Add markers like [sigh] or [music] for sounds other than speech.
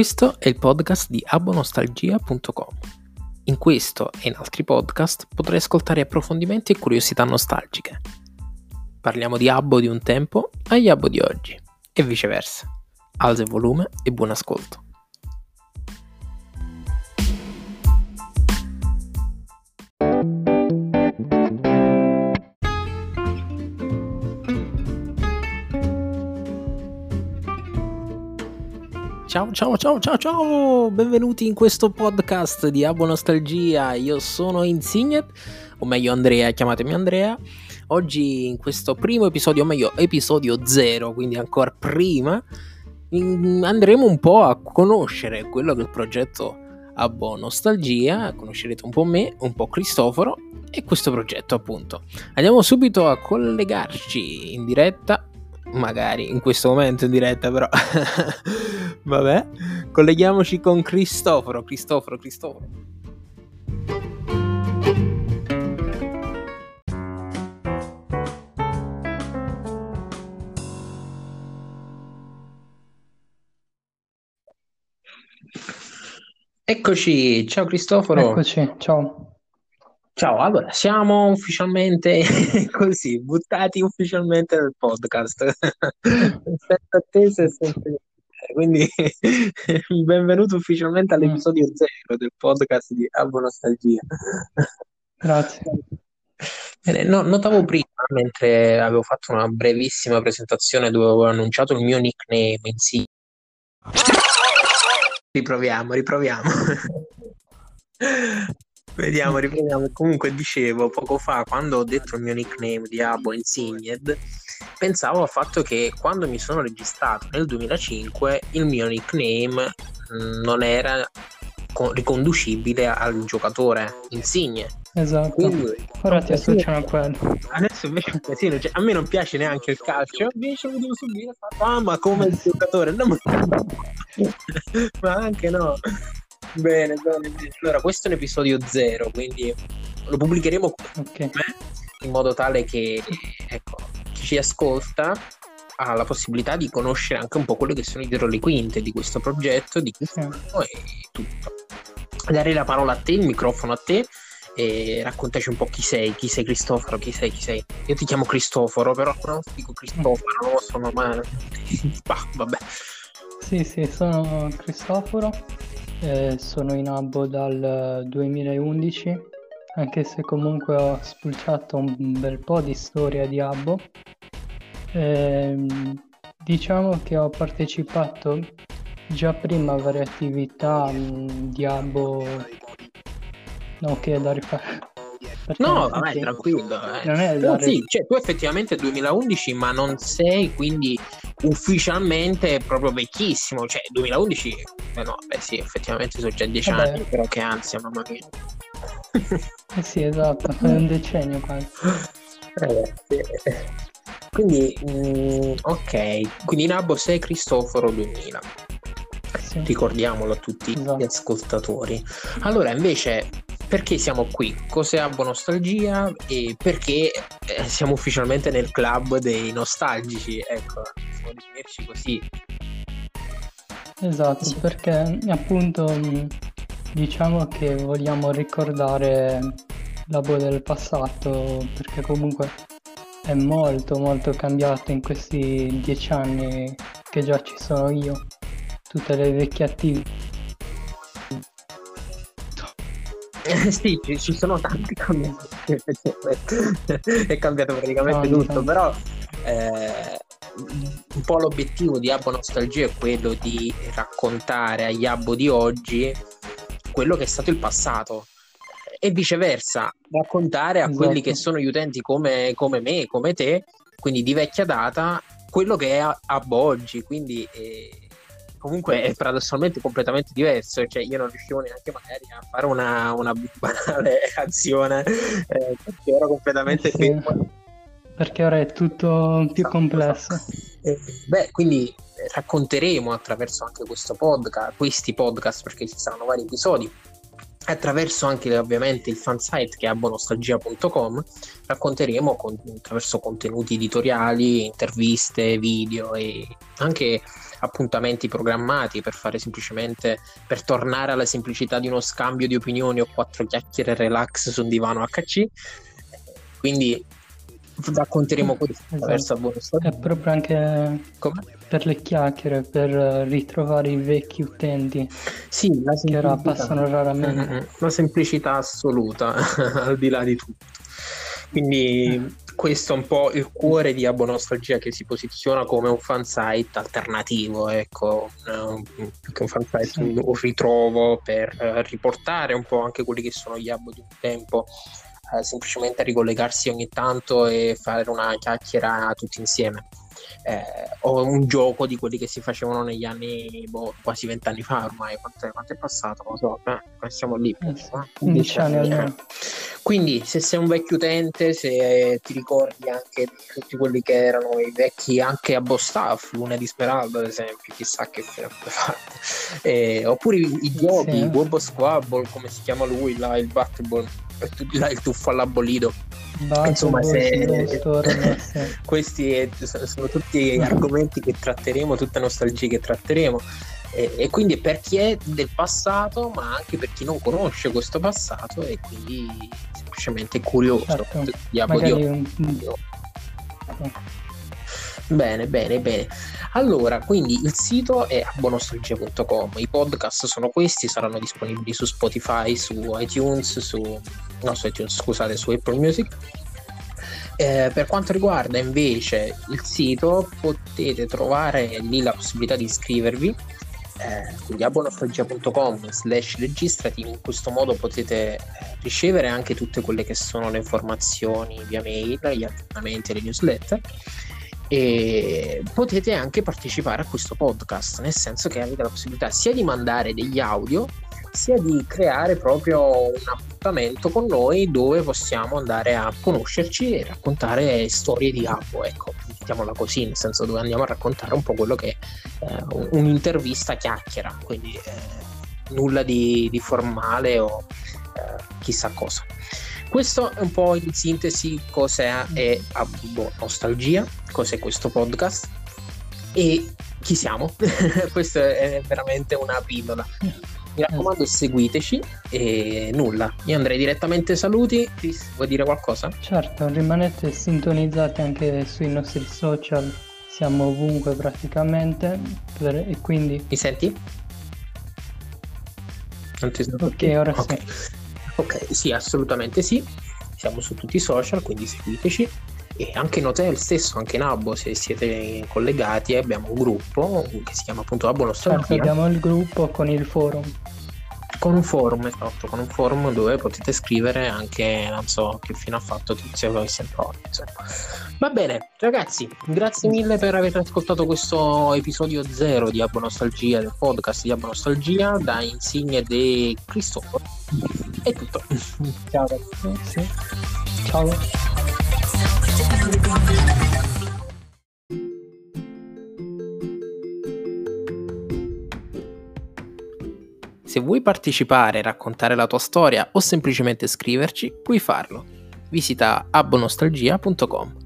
Questo è il podcast di abonostalgia.com. In questo e in altri podcast potrai ascoltare approfondimenti e curiosità nostalgiche. Parliamo di Abbo di un tempo agli Abbo di oggi e viceversa. Alza il volume e buon ascolto. Ciao ciao ciao ciao ciao, benvenuti in questo podcast di Abo Nostalgia, io sono Insignet, o meglio Andrea, chiamatemi Andrea. Oggi in questo primo episodio, o meglio episodio 0, quindi ancora prima, andremo un po' a conoscere quello che è il progetto Abo Nostalgia, conoscerete un po' me, un po' Cristoforo e questo progetto appunto. Andiamo subito a collegarci in diretta. Magari in questo momento in diretta però [laughs] vabbè colleghiamoci con Cristoforo Cristoforo Cristoforo Eccoci, ciao Cristoforo. Eccoci, ciao. Ciao, allora siamo ufficialmente [laughs] così, buttati ufficialmente nel podcast. Senza attesa e senza quindi [laughs] benvenuto ufficialmente Mm, all'episodio zero del podcast di Albo Nostalgia. grazie. No- notavo prima, mentre avevo fatto una brevissima presentazione dove avevo annunciato il mio nickname in sì. Riproviamo, riproviamo. [laughs] Vediamo, riproviamo. Comunque dicevo poco fa, quando ho detto il mio nickname di Abo Insigned, pensavo al fatto che quando mi sono registrato nel 2005 il mio nickname mh, non era co- riconducibile al giocatore Insigne. Esatto. Quindi Ora ti associano a quello. adesso invece è un casino, cioè, a me non piace neanche il calcio, invece lo devo subire, ah ma come il giocatore, no, ma... [laughs] ma anche no. Bene, bene. Allora, questo è un episodio zero, quindi lo pubblicheremo Ok, in modo tale che ecco, ci ascolta ha la possibilità di conoscere anche un po' quello che sono i dietro le quinte di questo progetto, di chi siamo e tutto. Darei la parola a te, il microfono a te e raccontaci un po' chi sei, chi sei Cristoforo, chi sei, chi sei. Io ti chiamo Cristoforo, però non dico Cristoforo, non lo so, ma [laughs] bah, vabbè. Sì, sì, sono Cristoforo, eh, sono in abbo dal 2011, anche se comunque ho spulciato un bel po' di storia di abbo. Ehm, diciamo che ho partecipato già prima a varie attività mh, di abbo, no, che è da rifare. Perché No, vabbè, effetti tranquillo. eh. non è Però sì, cioè, tu effettivamente 2011, ma non sei quindi ufficialmente proprio vecchissimo. Cioè, 2011, eh no, beh sì, effettivamente sono già dieci Vabbè. anni, però che ansia, mamma mia. Eh sì, esatto, è un decennio quasi. [laughs] Ragazzi, eh, Quindi, mm, ok, quindi Nabbo sei Cristoforo 2000, Sì. ricordiamolo a tutti gli Esatto. ascoltatori. Allora, invece, perché siamo qui? Cos'è Abbo Nostalgia e perché eh, siamo ufficialmente nel club dei nostalgici? Ecco, possiamo definirci così. Esatto, Sì. perché appunto mh, diciamo che vogliamo ricordare l'abo del passato, perché comunque è molto molto cambiato in questi dieci anni che già ci sono io, tutte le vecchie attività. Eh, [laughs] sì, ci, ci sono tanti cambiamenti, è cambiato praticamente Tanti, tutto, tanti. però eh, un po' l'obiettivo di Abbo Nostalgia è quello di raccontare agli Abbo di oggi quello che è stato il passato e viceversa, raccontare a quelli che Esatto. sono gli utenti come, come me, come te, quindi di vecchia data, quello che è Abbo oggi, quindi eh, comunque è paradossalmente completamente diverso, cioè io non riuscivo neanche magari a fare una, una banale [laughs] azione, eh, perché ero completamente Eh sì. Perché ora è tutto più complesso. Eh, beh, quindi eh, racconteremo attraverso anche questo podcast, questi podcast, perché ci saranno vari episodi, attraverso anche ovviamente il fansite che è abonostalgia.com racconteremo con, attraverso contenuti editoriali, interviste, video e anche appuntamenti programmati per fare semplicemente per tornare alla semplicità di uno scambio di opinioni o quattro chiacchiere relax su un divano HC quindi racconteremo questo esatto. attraverso Abonostalgia è proprio anche Come? per le chiacchiere, per ritrovare i vecchi utenti sì, la che ora passano raramente. Mm-hmm. Una semplicità assoluta, [laughs] al di là di tutto. Quindi questo è un po' il cuore di Abo Nostalgia che si posiziona come un fansite alternativo, ecco, più che un fansite, sì. un ritrovo per riportare un po' anche quelli che sono gli abo di un tempo eh, semplicemente ricollegarsi ogni tanto e fare una chiacchiera tutti insieme. Eh, o un gioco di quelli che si facevano negli anni boh, quasi vent'anni fa ormai. Quanto, quanto, è passato? Non lo so. Eh, siamo lì eh, anni, anni. quindi se sei un vecchio utente se ti ricordi anche di tutti quelli che erano i vecchi anche a Bostaff Luna Smeralda ad esempio chissà che fine ha fatto eh, oppure i, i giochi sì. Bobo Squabble come si chiama lui là, il Battleborn il tuffo all'abolito Insomma, se... [laughs] questi sono tutti argomenti che tratteremo, tutte nostalgie che tratteremo. E, e, quindi per chi è del passato, ma anche per chi non conosce questo passato e quindi semplicemente curioso. Certo. Un... Bene, bene, bene. Allora, quindi il sito è abonostalgia.com, i podcast sono questi, saranno disponibili su Spotify, su iTunes, su, no, su iTunes, scusate, su Apple Music. Eh, per quanto riguarda invece il sito, potete trovare lì la possibilità di iscrivervi eh, quindi abonostalgia.com slash registrati in questo modo potete eh, ricevere anche tutte quelle che sono le informazioni via mail gli aggiornamenti le newsletter e potete anche partecipare a questo podcast, nel senso che avete la possibilità sia di mandare degli audio, sia di creare proprio un appuntamento con noi dove possiamo andare a conoscerci e raccontare storie di Abbo, ecco, mettiamola così, nel senso dove andiamo a raccontare un po' quello che è eh, un'intervista chiacchiera, quindi eh, nulla di, di, formale o eh, chissà cosa. Questo è un po' in sintesi cos'è è Abbo Nostalgia, cos'è questo podcast e chi siamo. [laughs] Questo è veramente una pillola. Mi raccomando, seguiteci e nulla. Io andrei direttamente saluti. Chris, vuoi dire qualcosa? Certo, rimanete sintonizzati anche sui nostri social. Siamo ovunque praticamente. Per... E quindi. Mi senti? Non ti sento. Ok, ora okay. sì. Ok, sì, assolutamente sì. Siamo su tutti i social, quindi seguiteci. E anche in hotel stesso, anche in Abbo, se siete collegati, abbiamo un gruppo che si chiama appunto Abbo Nostalgia. Certo, abbiamo il gruppo con il forum. Con un forum, esatto, con un forum dove potete scrivere anche, non so, che fine ha fatto Tizio con insomma. Va bene, ragazzi, grazie mille per aver ascoltato questo episodio zero di Abbo Nostalgia, del podcast di Abbo Nostalgia, da Insigne di Cristoforo. È tutto. Ciao. Sì. Ciao. Se vuoi partecipare, raccontare la tua storia o semplicemente scriverci, puoi farlo. Visita abbonostalgia.com.